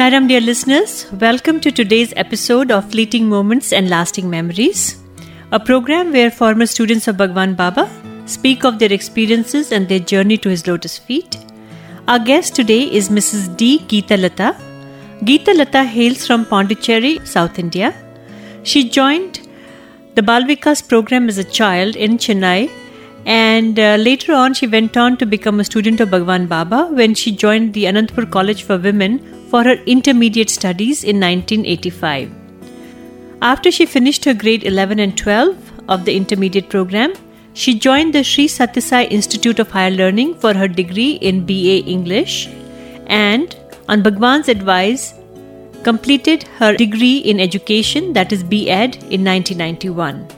Sairam, dear listeners, welcome to today's episode of Fleeting Moments and Lasting Memories, a program where former students of Bhagwan Baba speak of their experiences and their journey to his lotus feet. Our guest today is Mrs. D. Geeta Lata. Geeta Lata hails from Pondicherry, South India. She joined the Balvikas program as a child in Chennai and uh, later on she went on to become a student of Bhagwan Baba when she joined the Anantapur College for Women for her intermediate studies in 1985. After she finished her grade 11 and 12 of the intermediate program, she joined the Sri Sathya Sai Institute of Higher Learning for her degree in BA English and, on Bhagwan's advice, completed her degree in education, that is B.Ed, in 1991.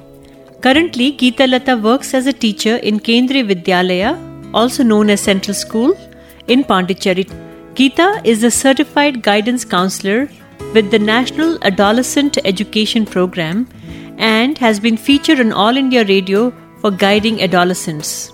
Currently, Geeta Lata works as a teacher in Kendriya Vidyalaya, also known as Central School, in Pondicherry. Geeta is a certified guidance counselor with the National Adolescent Education Program and has been featured on All India Radio for guiding adolescents.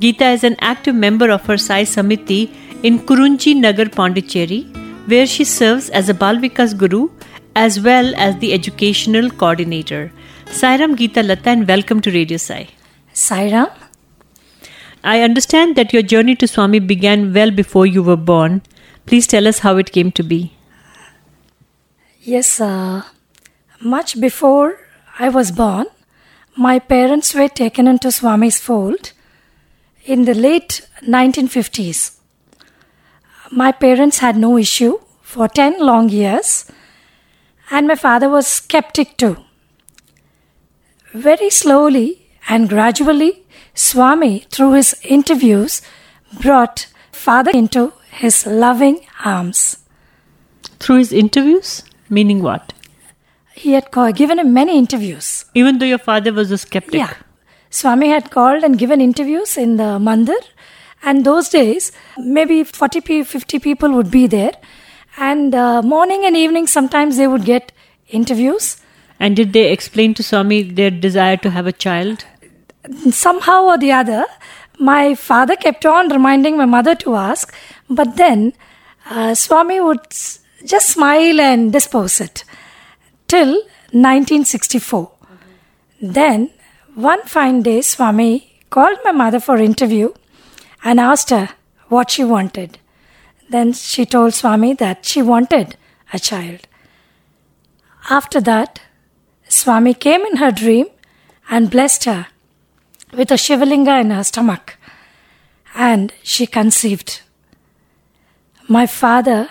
Geeta is an active member of her Sai Samiti in Kurunji Nagar, Pondicherry, where she serves as a Balvikas Guru as well as the educational coordinator. Sairam Geeta Lata and welcome to Radio Sai. Sairam? I understand that your journey to Swami began well before you were born. Please tell us how it came to be. Yes, uh, much before I was born, my parents were taken into Swami's fold in the late 1950s. My parents had no issue for 10 long years, and my father was skeptic too. Very slowly and gradually, Swami, through his interviews, brought father into his loving arms. Through his interviews? Meaning what? He had given him many interviews. Even though your father was a skeptic. Yeah. Swami had called and given interviews in the mandir, and those days, maybe 40 50 people would be there. And uh, morning and evening, sometimes they would get interviews. And did they explain to Swami their desire to have a child? Somehow or the other, my father kept on reminding my mother to ask, but then uh, Swami would just smile and dispose it till 1964. Then, one fine day, Swami called my mother for interview and asked her what she wanted. Then she told Swami that she wanted a child. After that, Swami came in her dream and blessed her with a Shivalinga in her stomach, and she conceived. My father,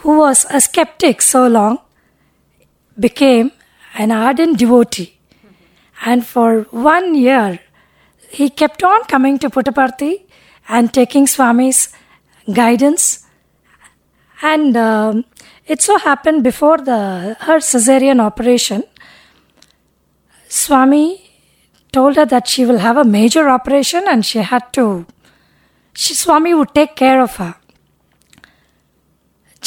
who was a skeptic so long, became an ardent devotee, and for one year he kept on coming to Puttaparthi and taking Swami's guidance. And um, it so happened before the her cesarean operation, Swami told her that she will have a major operation and she had to. She, Swami would take care of her.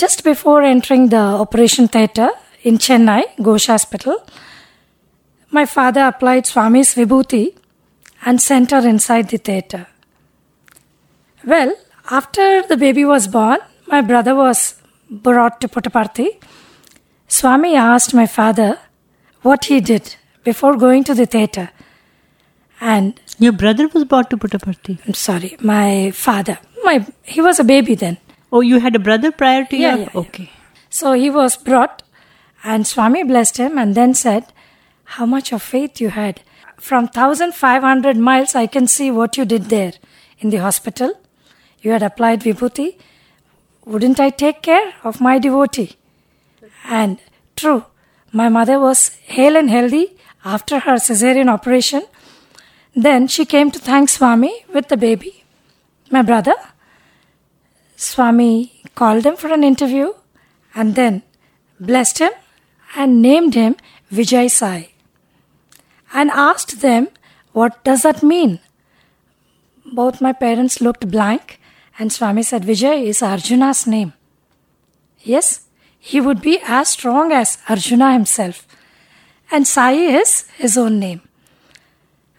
Just before entering the operation theatre in Chennai, Gosha Hospital, my father applied Swami's vibhuti and sent her inside the theatre. Well, after the baby was born, my brother was brought to Puttaparthi. Swami asked my father what he did before going to the theatre. And Your brother was brought to Puttaparthi. I'm sorry, my father, my he was a baby then. Oh, you had a brother prior to Yeah, your. yeah, yeah. okay. So he was brought, and Swami blessed him and then said, How much of faith you had. From 1500 miles, I can see what you did there in the hospital. You had applied vibhuti. Wouldn't I take care of my devotee? And true, my mother was hale and healthy after her cesarean operation. Then she came to thank Swami with the baby, my brother. Swami called him for an interview and then blessed him and named him Vijay Sai and asked them, What does that mean? Both my parents looked blank and Swami said, Vijay is Arjuna's name. Yes, he would be as strong as Arjuna himself. And Sai is his own name.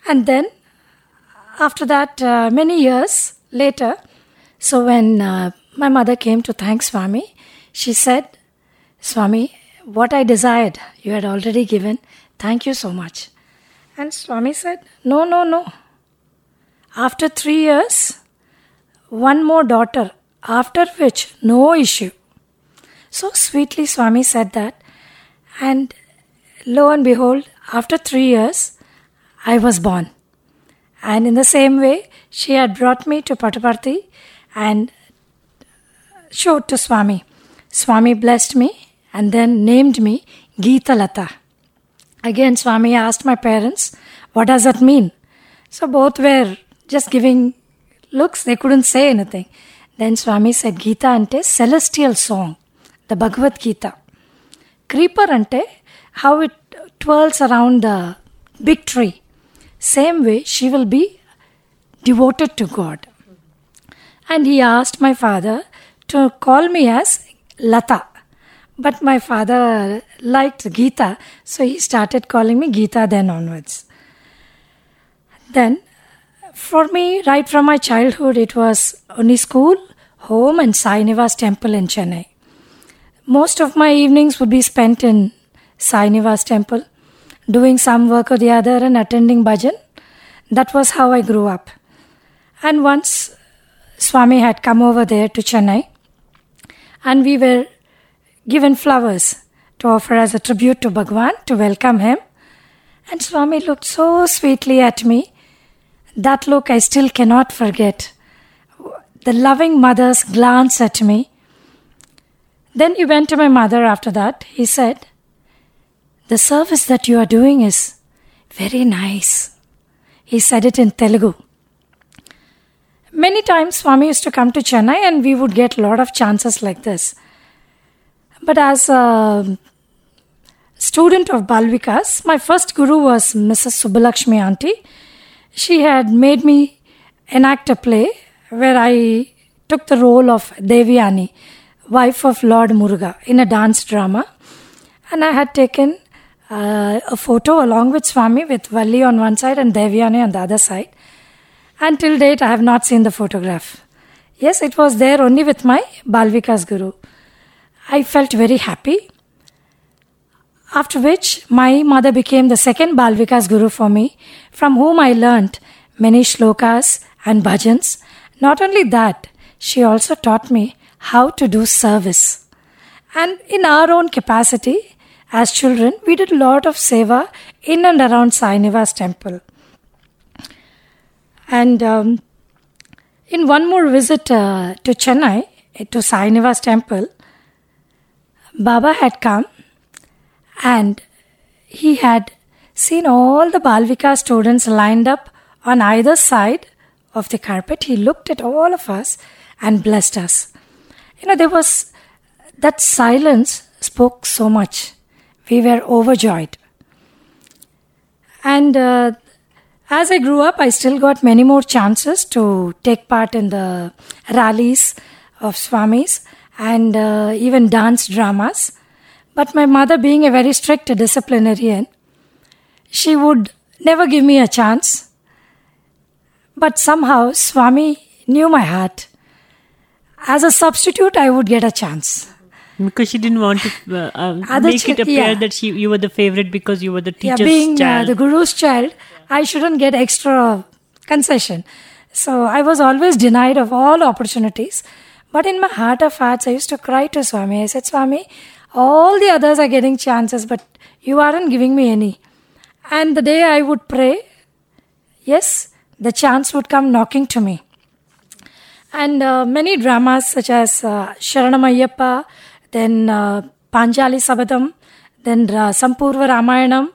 And then, after that, uh, many years later, so when uh, my mother came to thank Swami, she said, Swami, what I desired, you had already given. Thank you so much. And Swami said, No, no, no. After three years, one more daughter, after which, no issue. So sweetly, Swami said that. And lo and behold, after three years, I was born. And in the same way, she had brought me to Puttaparthi and showed to Swami. Swami blessed me and then named me Geeta Lata. Again, Swami asked my parents, What does that mean? So both were just giving looks, they couldn't say anything. Then Swami said, Geeta ante celestial song, the Bhagavad Gita. Creeper ante how it twirls around the big tree. Same way, she will be devoted to God. And he asked my father to call me as Lata. But my father liked Gita, so he started calling me Gita then onwards. Then, for me, right from my childhood, it was only school, home, and Sai Nivas temple in Chennai. Most of my evenings would be spent in Sai Nivas temple, doing some work or the other and attending bhajan. That was how I grew up. And once Swami had come over there to Chennai, and we were given flowers to offer as a tribute to Bhagwan to welcome him. And Swami looked so sweetly at me. That look I still cannot forget. The loving mother's glance at me. Then he went to my mother after that. He said, The service that you are doing is very nice. He said it in Telugu. Many times Swami used to come to Chennai and we would get a lot of chances like this. But as a student of Balvikas, my first guru was Mrs. Subbalakshmi Auntie. She had made me enact a play where I took the role of Devyani, wife of Lord Muruga, in a dance drama. And I had taken uh, a photo along with Swami with Valli on one side and Devyani on the other side. Until date, I have not seen the photograph. Yes, it was there only with my Balvikas Guru. I felt very happy. After which, my mother became the second Balvikas Guru for me, from whom I learnt many shlokas and bhajans. Not only that, she also taught me how to do service. And in our own capacity, as children, we did a lot of seva in and around Sai Nivas temple. And um, in one more visit uh, to Chennai, to Sai Nivas temple, Baba had come and he had seen all the Balvika students lined up on either side of the carpet. He looked at all of us and blessed us. You know, there was that silence spoke so much. We were overjoyed. And uh, as I grew up, I still got many more chances to take part in the rallies of Swamis and uh, even dance dramas. But my mother, being a very strict disciplinarian, she would never give me a chance. But somehow, Swami knew my heart. As a substitute, I would get a chance. Because she didn't want to uh, uh, make it appear yeah. that she, you were the favorite because you were the yeah, teacher's being uh, the guru's child, I shouldn't get extra concession. So I was always denied of all opportunities. But in my heart of hearts, I used to cry to Swami. I said, Swami, all the others are getting chances, but you aren't giving me any. And the day I would pray, yes, the chance would come knocking to me. And uh, many dramas such as uh, Sharanamayappa, then uh, Panjali Sabadam, then uh, Sampoorna Ramayanam,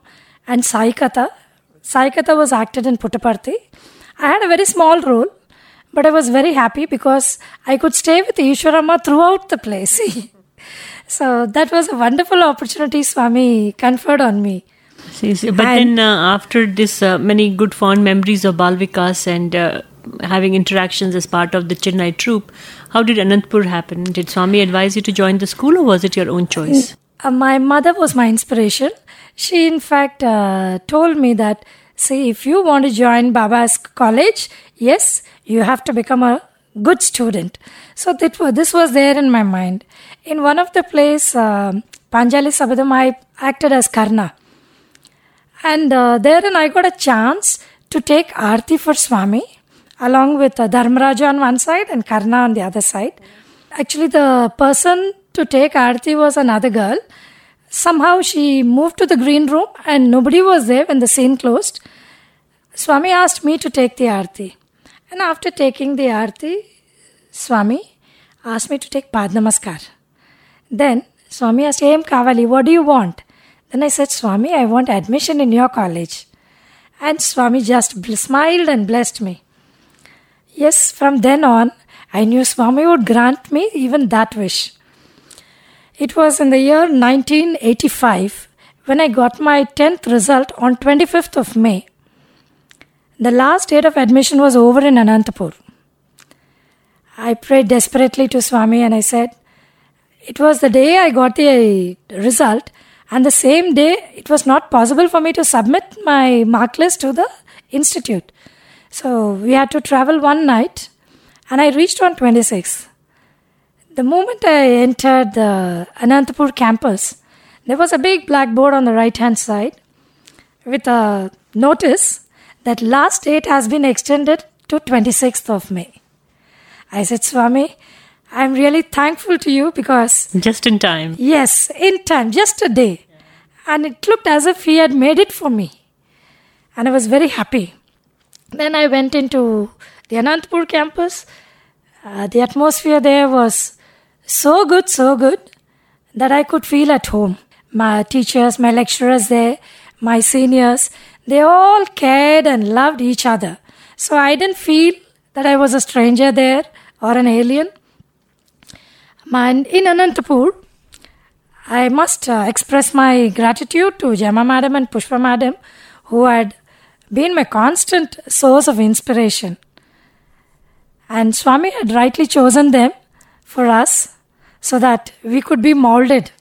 and Saikata. Saikata was acted in Puttaparthi. I had a very small role, but I was very happy because I could stay with Easwaramma throughout the play. See? so that was a wonderful opportunity Swami conferred on me. See, see, But And- then uh, after this, uh, many good fond memories of Balvikas and uh, having interactions as part of the Chennai troupe, how did Anantapur happen? Did Swami advise you to join the school or was it your own choice? Uh, my mother was my inspiration. She, in fact, uh, told me that, see, if you want to join Baba's college, yes, you have to become a good student. So that was, this was there in my mind. In one of the plays, uh, Panjali Sabadam, I acted as Karna. And uh, therein I got a chance to take Aarti for Swami along with uh, Dharmaraja on one side and Karna on the other side. Actually, the person to take Aarti was another girl. Somehow she moved to the green room and nobody was there when the scene closed. Swami asked me to take the Aarti. And after taking the Aarti, Swami asked me to take Padnamaskar. Then Swami asked, Em Kavali, what do you want? Then I said, Swami, I want admission in your college. And Swami just smiled and blessed me. Yes, from then on, I knew Swami would grant me even that wish. It was in the year 1985 when I got my 10th result on 25th of May. The last date of admission was over in Anantapur. I prayed desperately to Swami and I said, It was the day I got the result, and the same day it was not possible for me to submit my mark list to the institute. So we had to travel one night, and I reached on 26th. The moment I entered the Anantapur campus, there was a big blackboard on the right hand side with a notice that last date has been extended to 26th of May. I said, Swami, I'm really thankful to you because. Just in time. Yes, in time, just a day. And it looked as if he had made it for me. And I was very happy. Then I went into the Anantapur campus. Uh, the atmosphere there was so good, so good that I could feel at home. My teachers, my lecturers there, my seniors, they all cared and loved each other. So I didn't feel that I was a stranger there or an alien. And in Anantapur, I must uh, express my gratitude to Jama Madam and Pushpa Madam, who had been my constant source of inspiration. And Swami had rightly chosen them for us so that we could be molded.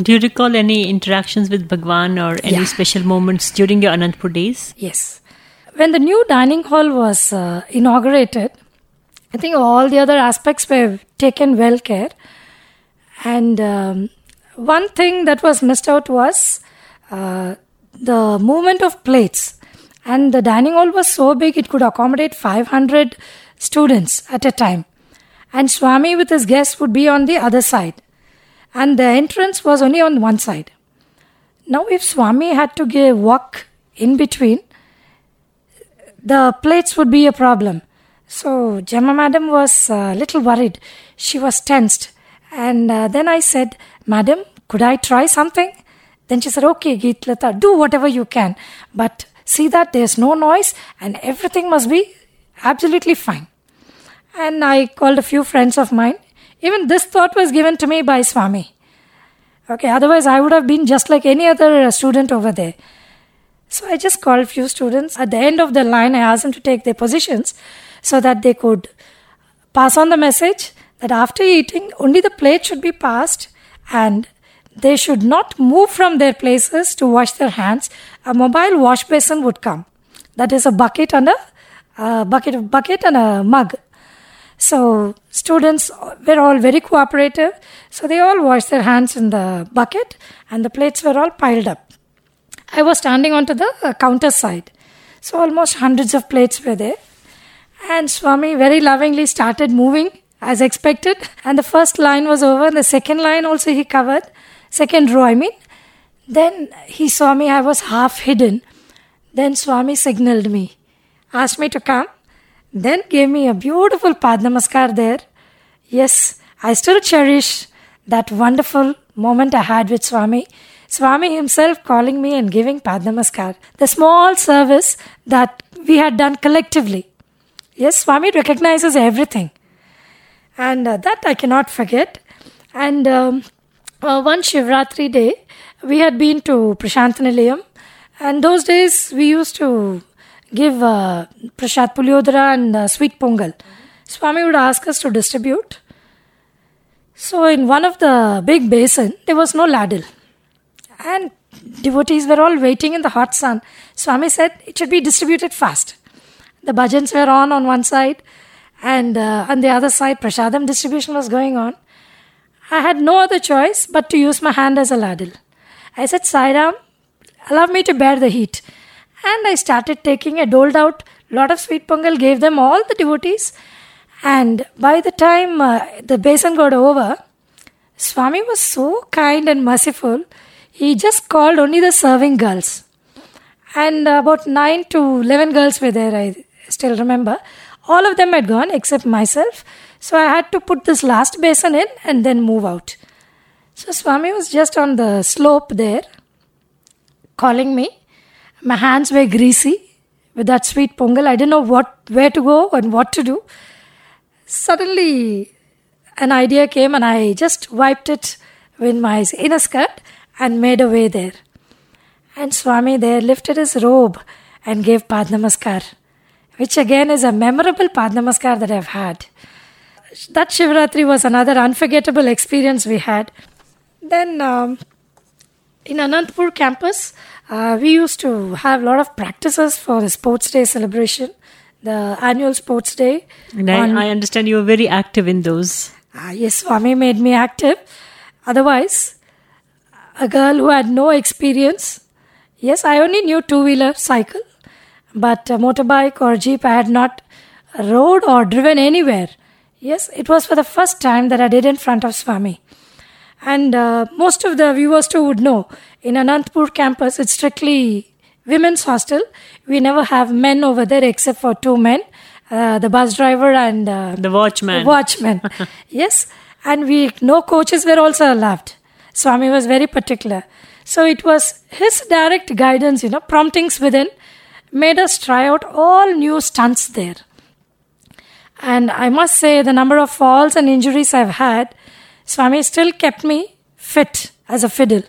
Do you recall any interactions with Bhagwan or any Yeah. special moments during your Anantapur days? Yes. When the new dining hall was uh, inaugurated, I think all the other aspects were taken well care. And um, one thing that was missed out was uh, the movement of plates. And the dining hall was so big it could accommodate 500 students at a time. And Swami with his guests would be on the other side. And the entrance was only on one side. Now, if Swami had to give walk in between, the plates would be a problem. So Gemma Madam was a little worried. She was tensed. And uh, then I said, Madam, could I try something? Then she said, Okay, Geetlata, do whatever you can. But see that there's no noise and everything must be absolutely fine. And I called a few friends of mine. Even this thought was given to me by Swami. Okay, otherwise I would have been just like any other uh, student over there. So I just called a few students. At the end of the line, I asked them to take their positions so that they could pass on the message that after eating, only the plate should be passed and they should not move from their places to wash their hands. A mobile wash basin would come. That is a bucket and a, a bucket, of bucket and a mug. So students were all very cooperative. So they all washed their hands in the bucket and the plates were all piled up. I was standing onto the uh, counter side. So almost hundreds of plates were there. And Swami very lovingly started moving as expected. And the first line was over. The second line also he covered. Second row, I mean. Then he saw me, I was half hidden. Then Swami signaled me, asked me to come. Then gave me a beautiful Padnamaskar there. Yes, I still cherish that wonderful moment I had with Swami. Swami himself calling me and giving Padnamaskar. The small service that we had done collectively. Yes, Swami recognizes everything. And uh, that I cannot forget. And um, uh, one Shivratri day, we had been to Prasanthi Nilayam. And those days, we used to give uh, Prashad Pulyodara and uh, sweet pongal. Swami would ask us to distribute. So, in one of the big basin, there was no ladle. And devotees were all waiting in the hot sun. Swami said it should be distributed fast. The bhajans were on on one side, and uh, on the other side, prasadam distribution was going on. I had no other choice but to use my hand as a ladle. I said, Sairam, allow me to bear the heat. And I started taking, a doled out lot of sweet pongal, gave them all the devotees. And by the time uh, the basin got over, Swami was so kind and merciful. He just called only the serving girls. And about 9 to 11 girls were there, I still remember. All of them had gone except myself. So I had to put this last basin in and then move out. So Swami was just on the slope there, calling me. My hands were greasy with that sweet pongal. I didn't know what where to go and what to do. Suddenly, an idea came, and I just wiped it with my inner skirt and made a way there. And Swami there lifted his robe and gave Padnamaskar, which again is a memorable Padnamaskar that I've had. That Shivratri was another unforgettable experience we had. Then um, in Anantapur campus, uh, we used to have a lot of practices for the sports day celebration, the annual sports day. And I, I understand you were very active in those. Ah, yes, Swami made me active. Otherwise, a girl who had no experience, yes, I only knew two wheeler cycle, but a motorbike or jeep I had not rode or driven anywhere. Yes, it was for the first time that I did in front of Swami. And uh, most of the viewers too would know in Anantapur campus, it's strictly women's hostel. We never have men over there except for two men, uh, the bus driver and uh, the watchman. The watchman, yes. And we no coaches were also allowed. Swami was very particular. So it was his direct guidance, you know, promptings within, made us try out all new stunts there. And I must say, the number of falls and injuries I've had, Swami still kept me fit as a fiddle.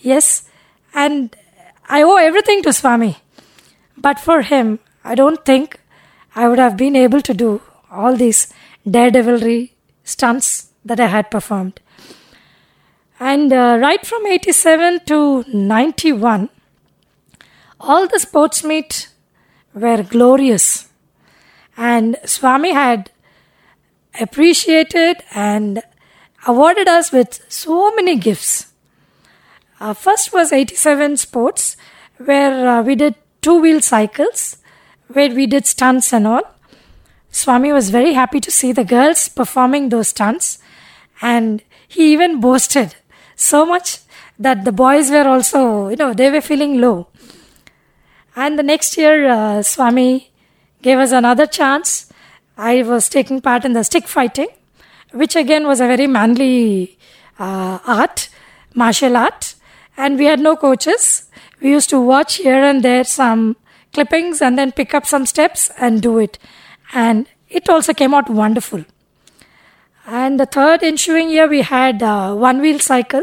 Yes, and I owe everything to Swami. But for him, I don't think I would have been able to do all these daredevilry stunts that I had performed. And uh, right from 87 to 91, all the sports meet were glorious. And Swami had appreciated and awarded us with so many gifts. Uh, first was 87 Sports, where uh, we did two wheel cycles, where we did stunts and all. Swami was very happy to see the girls performing those stunts, and he even boasted so much that the boys were also, you know, they were feeling low. And the next year, uh, Swami gave us another chance. I was taking part in the stick fighting, which again was a very manly uh, art, martial art, and we had no coaches. We used to watch here and there some clippings and then pick up some steps and do it. And it also came out wonderful. And the third ensuing year, we had a one wheel cycle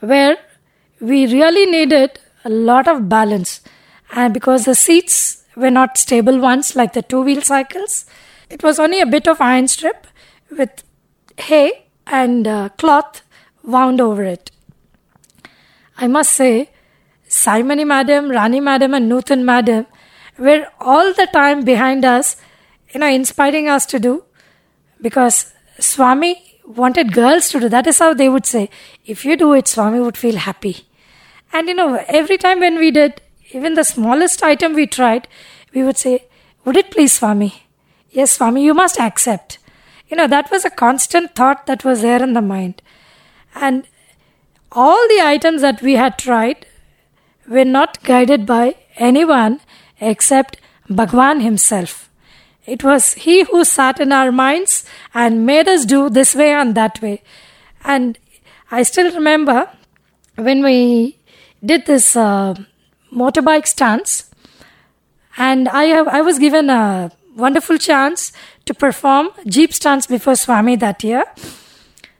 where we really needed a lot of balance. And because the seats were not stable ones like the two wheel cycles, it was only a bit of iron strip with hay and uh, cloth wound over it. I must say, Simony Madam, Rani Madam, and Nutan Madam were all the time behind us, you know, inspiring us to do because Swami wanted girls to do. That is how they would say, if you do it, Swami would feel happy. And you know, every time when we did, even the smallest item we tried, we would say, Would it please Swami? Yes, Swami, you must accept. You know, that was a constant thought that was there in the mind. And all the items that we had tried were not guided by anyone except Bhagwan himself. It was He who sat in our minds and made us do this way and that way. And I still remember when we did this uh, motorbike stunts. and I, have, I was given a wonderful chance to perform Jeep stunts before Swami that year.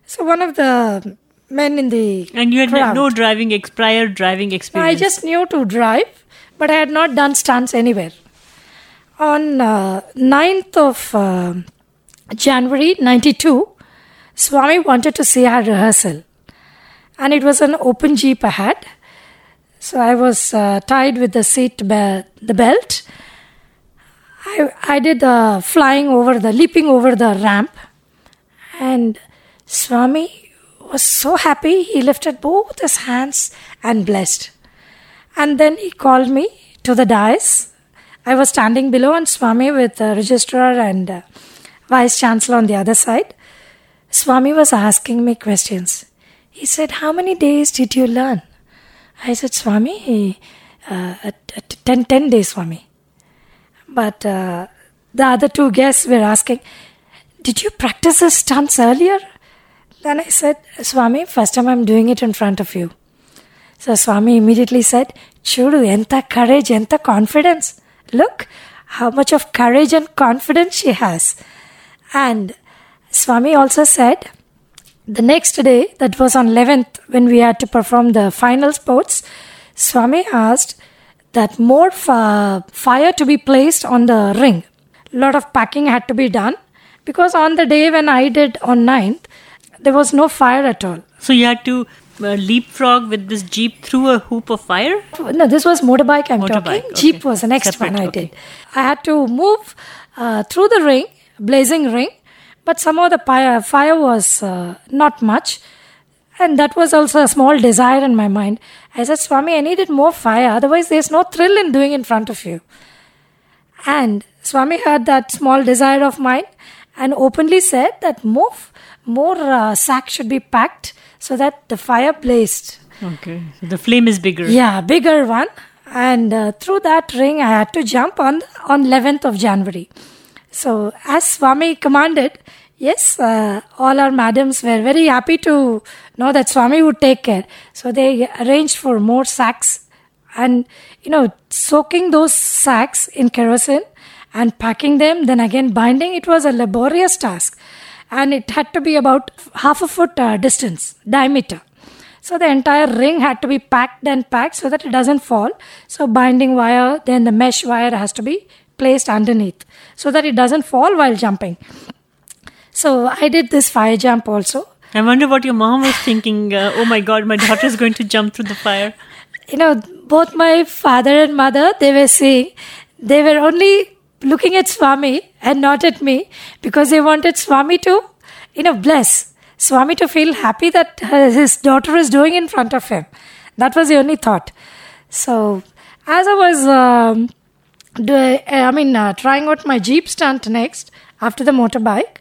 So one of the men in the and you had crowd, no driving ex- prior driving experience. I just knew to drive, but I had not done stunts anywhere. On uh, 9th of uh, January 92, Swami wanted to see our rehearsal. And it was an open jeep I had. So I was uh, tied with the seat, the belt. I, I did the flying over the, leaping over the ramp. And Swami was so happy, he lifted both his hands and blessed. And then he called me to the dais. I was standing below, and Swami with the registrar and uh, vice chancellor on the other side. Swami was asking me questions. He said, How many days did you learn? I said, Swami, uh, at, at 10, 10 days, Swami. But uh, the other two guests were asking, Did you practice the stunts earlier? Then I said, Swami, first time I'm doing it in front of you. So Swami immediately said, Chudu, enta courage, enta confidence. Look how much of courage and confidence she has. And Swami also said, the next day, that was on 11th, when we had to perform the final sports, Swami asked that more fa- fire to be placed on the ring. A lot of packing had to be done because on the day when I did on 9th, there was no fire at all. So you had to uh, leapfrog with this jeep through a hoop of fire? No, this was motorbike I'm Motorbike, talking. okay. Jeep was the next Separate, one I okay. did. I had to move uh, through the ring, blazing ring, but somehow the fire, fire was uh, not much. And that was also a small desire in my mind. I said, Swami, I needed more fire. Otherwise, there's no thrill in doing in front of you. And Swami heard that small desire of mine and openly said that more, more uh, sacks should be packed so that the fire blazed. Okay. So the flame is bigger. Yeah, bigger one. And uh, through that ring, I had to jump on on 11th of January. So, as Swami commanded, yes, uh, all our madams were very happy to know that Swami would take care. So, they arranged for more sacks and, you know, soaking those sacks in kerosene and packing them, then again binding, it was a laborious task. And it had to be about half a foot uh, distance, diameter. So the entire ring had to be packed and packed so that it doesn't fall. So binding wire, then the mesh wire has to be placed underneath so that it doesn't fall while jumping. So I did this fire jump also. I wonder what your mom was thinking. Uh, oh my god, my daughter is going to jump through the fire. You know, both my father and mother, they were saying, they were only looking at Swami and not at me because they wanted Swami to, you know, bless. Swami to feel happy that his daughter is doing in front of him. That was the only thought. So, as I was, um, do, I mean, uh, trying out my Jeep stunt next after the motorbike,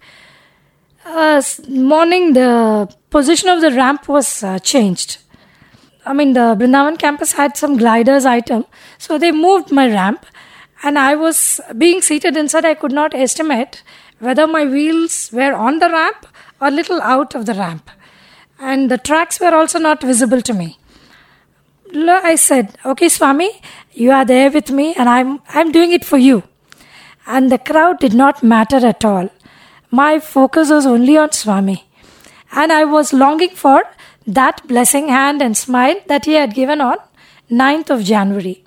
uh, morning the position of the ramp was uh, changed. I mean, the Brindavan campus had some gliders item, so they moved my ramp, and I was being seated inside. I could not estimate whether my wheels were on the ramp or little out of the ramp, and the tracks were also not visible to me. I said, "Okay, Swami, you are there with me, and I'm I'm doing it for you." And the crowd did not matter at all. My focus was only on Swami. And I was longing for that blessing hand and smile that he had given on 9th of January.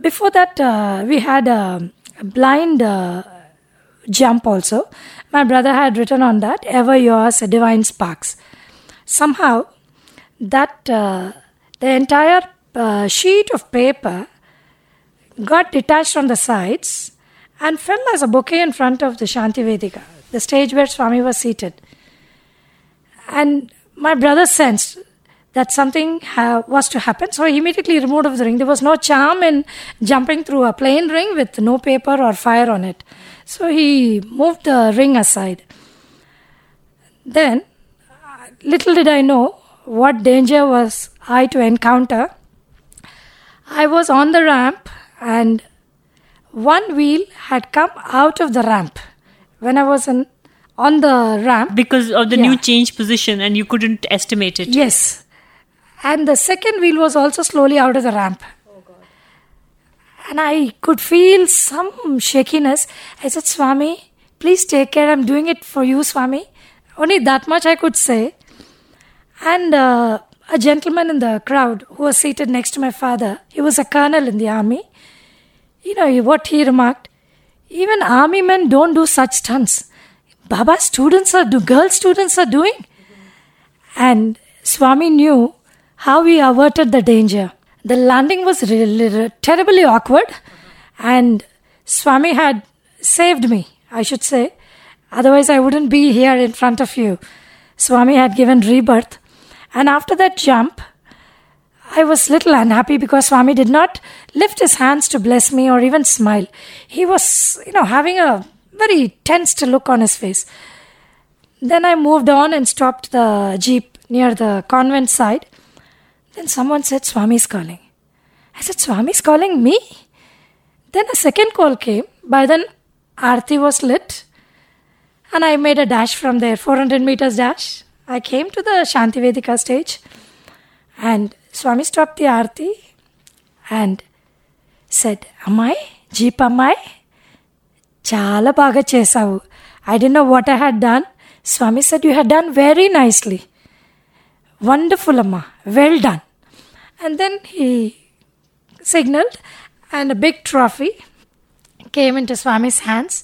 Before that, uh, we had a blind uh, jump also. My brother had written on that, Ever Yours, Divine Sparks. Somehow, that uh, the entire uh, sheet of paper got detached on the sides and fell as a bouquet in front of the Shanti Vedika, the stage where Swami was seated. And my brother sensed that something ha- was to happen, so he immediately removed of the ring. There was no charm in jumping through a plain ring with no paper or fire on it. So he moved the ring aside. Then, little did I know what danger was I to encounter. I was on the ramp and one wheel had come out of the ramp when I was in, on the ramp. Because of the new change position and you couldn't estimate it. Yes. And the second wheel was also slowly out of the ramp. And I could feel some shakiness. I said, Swami, please take care. I'm doing it for you, Swami. Only that much I could say. And uh, a gentleman in the crowd who was seated next to my father, he was a colonel in the army. You know what he remarked? Even army men don't do such stunts. Baba students are do girl students are doing. And Swami knew how we averted the danger. The landing was really, terribly awkward, and Swami had saved me, I should say. Otherwise, I wouldn't be here in front of you. Swami had given rebirth. And after that jump, I was little unhappy because Swami did not lift his hands to bless me or even smile. He was, you know, having a very tensed look on his face. Then I moved on and stopped the jeep near the convent side. Then someone said, "Swami is calling. I said, "Swami is calling me? Then a second call came. By then, Aarti was lit. And I made a dash from there, 400 meters dash. I came to the Shanti Vedika stage and Swami stopped the arti and said, Amai, Jeep Amai, Chala Baga Chesavu. I didn't know what I had done. Swami said, You had done very nicely. Wonderful, Amma. Well done. And then he signaled, and a big trophy came into Swami's hands.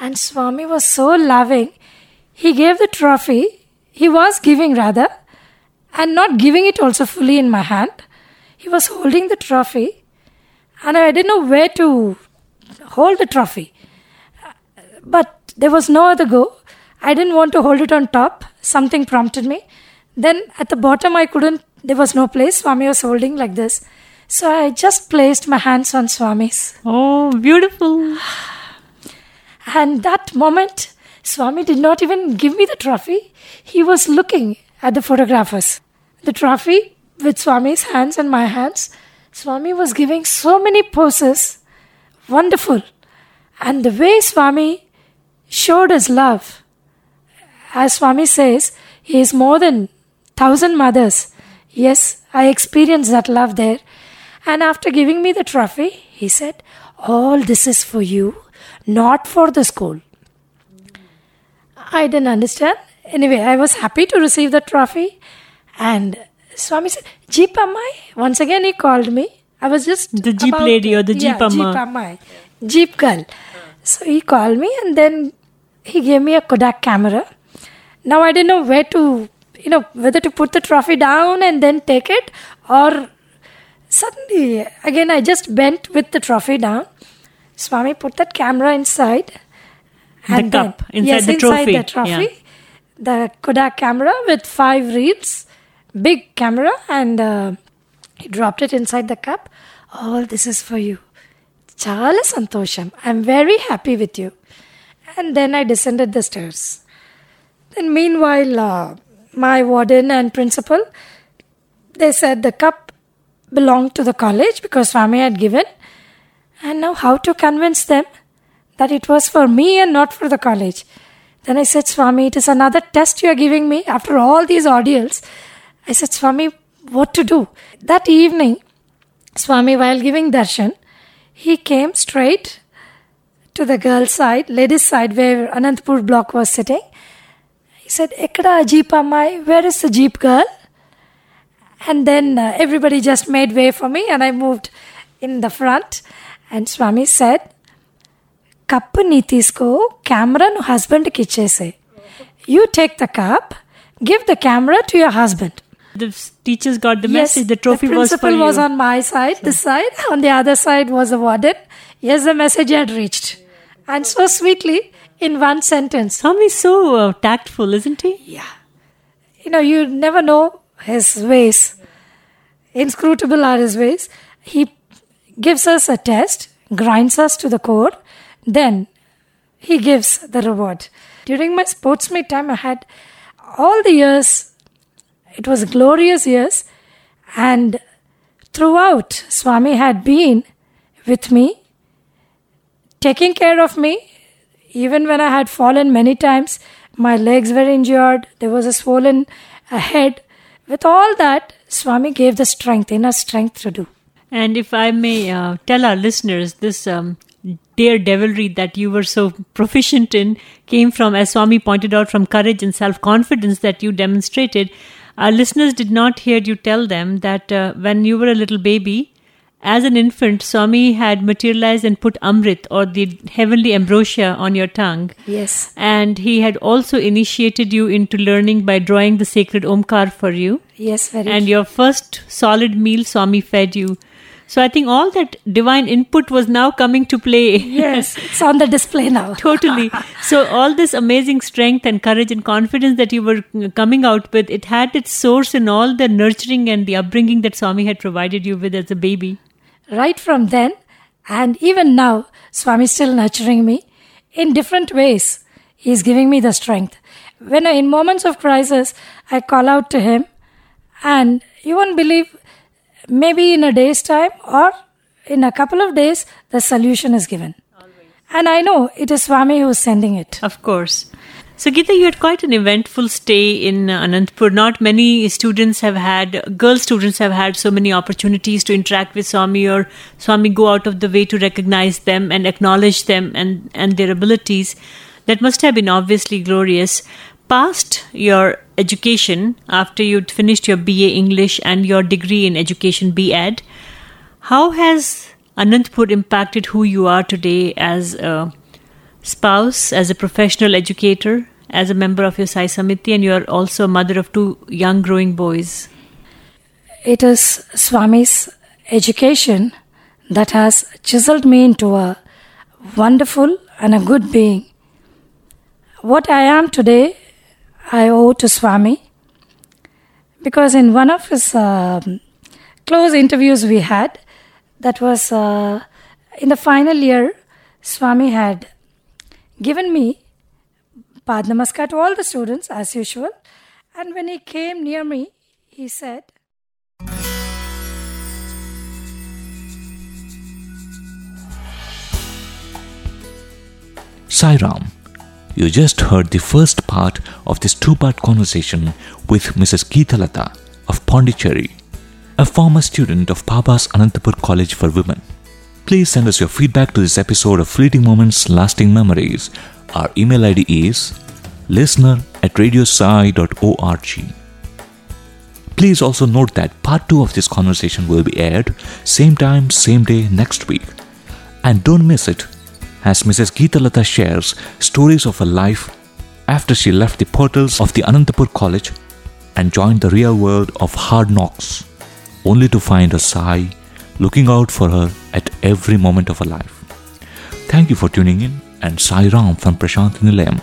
And Swami was so loving, he gave the trophy he was giving rather and not giving it also fully in my hand. He was holding the trophy and I didn't know where to hold the trophy. But there was no other go. I didn't want to hold it on top. Something prompted me. Then at the bottom I couldn't there was no place. Swami was holding like this. So I just placed my hands on Swami's. Oh, beautiful. And that moment, Swami did not even give me the trophy. He was looking at the photographers. The trophy with Swami's hands and my hands. Swami was giving so many poses. Wonderful. And the way Swami showed his love, as Swami says, he is more than thousand mothers. Yes, I experienced that love there. And after giving me the trophy, he said, All this is for you, not for the school. I didn't understand. Anyway, I was happy to receive the trophy. And Swami said, Jeep Ammai. Once again, he called me. I was just. The Jeep about- lady or the Jeep yeah, Amma. Jeep Ammai. Jeep girl. So he called me and then he gave me a Kodak camera. Now I didn't know where to, you know, whether to put the trophy down and then take it or suddenly again I just bent with the trophy down. Swami put that camera inside. The cup, inside yes, the inside the trophy. yeah. The Kodak camera with five reels, big camera, and uh, he dropped it inside the cup. All this is for you. Chala santosham. I'm very happy with you. And then I descended the stairs. Then meanwhile, uh, my warden and principal, they said the cup belonged to the college because Swami had given. And now how to convince them that it was for me and not for the college? Then I said, Swami, it is another test you are giving me after all these ordeals. I said, Swami, what to do? That evening, Swami, while giving darshan, he came straight to the girls' side, ladies' side, where Anantapur block was sitting. He said, Ekada Jeep Ammai, where is the Jeep girl? And then uh, everybody just made way for me, and I moved in the front. And Swami said, కప్పు నీ తీసుకో camera నువ్వు హస్బెండ్కి ఇచ్చేసే you take the cup give the camera to your husband The s- teachers got the message. The trophy the was for principal you. was on my side, this side. On the other side was the warden. Yes, the message had reached. And so sweetly, in one sentence. Swami is so uh, tactful, isn't he? Yeah. You know, you never know his ways. Inscrutable are his ways. He gives us a test, grinds us to the core, then he gives the reward. During my sports meet time, I had all the years, it was glorious years, and throughout, Swami had been with me, taking care of me, even when I had fallen many times. My legs were injured, there was a swollen head. With all that, Swami gave the strength, inner strength to do. And if I may uh, tell our listeners, this um, daredevilry that you were so proficient in came from, as Swami pointed out, from courage and self confidence that you demonstrated. Our listeners did not hear you tell them that uh, when you were a little baby, as an infant, Swami had materialized and put Amrit or the heavenly ambrosia on your tongue. Yes. And he had also initiated you into learning by drawing the sacred Omkar for you Yes, very and your first solid meal Swami fed you. So I think all that divine input was now coming to play. Yes, it's on the display now. totally. So all this amazing strength and courage and confidence that you were coming out with, it had its source in all the nurturing and the upbringing that Swami had provided you with as a baby. Right from then, and even now, Swami is still nurturing me in different ways. He is giving me the strength. When I, in moments of crisis, I call out to him, and you won't believe, maybe in a day's time or in a couple of days, the solution is given. And I know it is Swami who is sending it. Of course. So, Geeta, you had quite an eventful stay in uh, Anantapur. Not many students have had, girl students have had so many opportunities to interact with Swami or Swami go out of the way to recognize them and acknowledge them and, and their abilities. That must have been obviously glorious. Past your education, after you'd finished your BA English and your degree in education B.Ed, how has Anantapur impacted who you are today as a spouse, as a professional educator, as a member of your Sai Samiti, and you are also a mother of two young growing boys? It is Swami's education that has chiseled me into a wonderful and a good being. What I am today, I owe to Swami because in one of his uh, close interviews we had, that was uh, in the final year, Swami had given me Pad to all the students as usual. And when he came near me, he said, Sai Ram, you just heard the first part of this two part conversation with Mrs. Geethalatha of Pondicherry, a former student of Baba's Anantapur College for Women. Please send us your feedback to this episode of Fleeting Moments Lasting Memories. Our email ID is listener at radiosai.org. Please also note that part 2 of this conversation will be aired same time, same day next week. And don't miss it as Mrs. Geethalatha shares stories of her life after she left the portals of the Anantapur College and joined the real world of hard knocks, only to find a Sai looking out for her at every moment of her life. Thank you for tuning in and Sai Ram from Prasanthi Nilayam.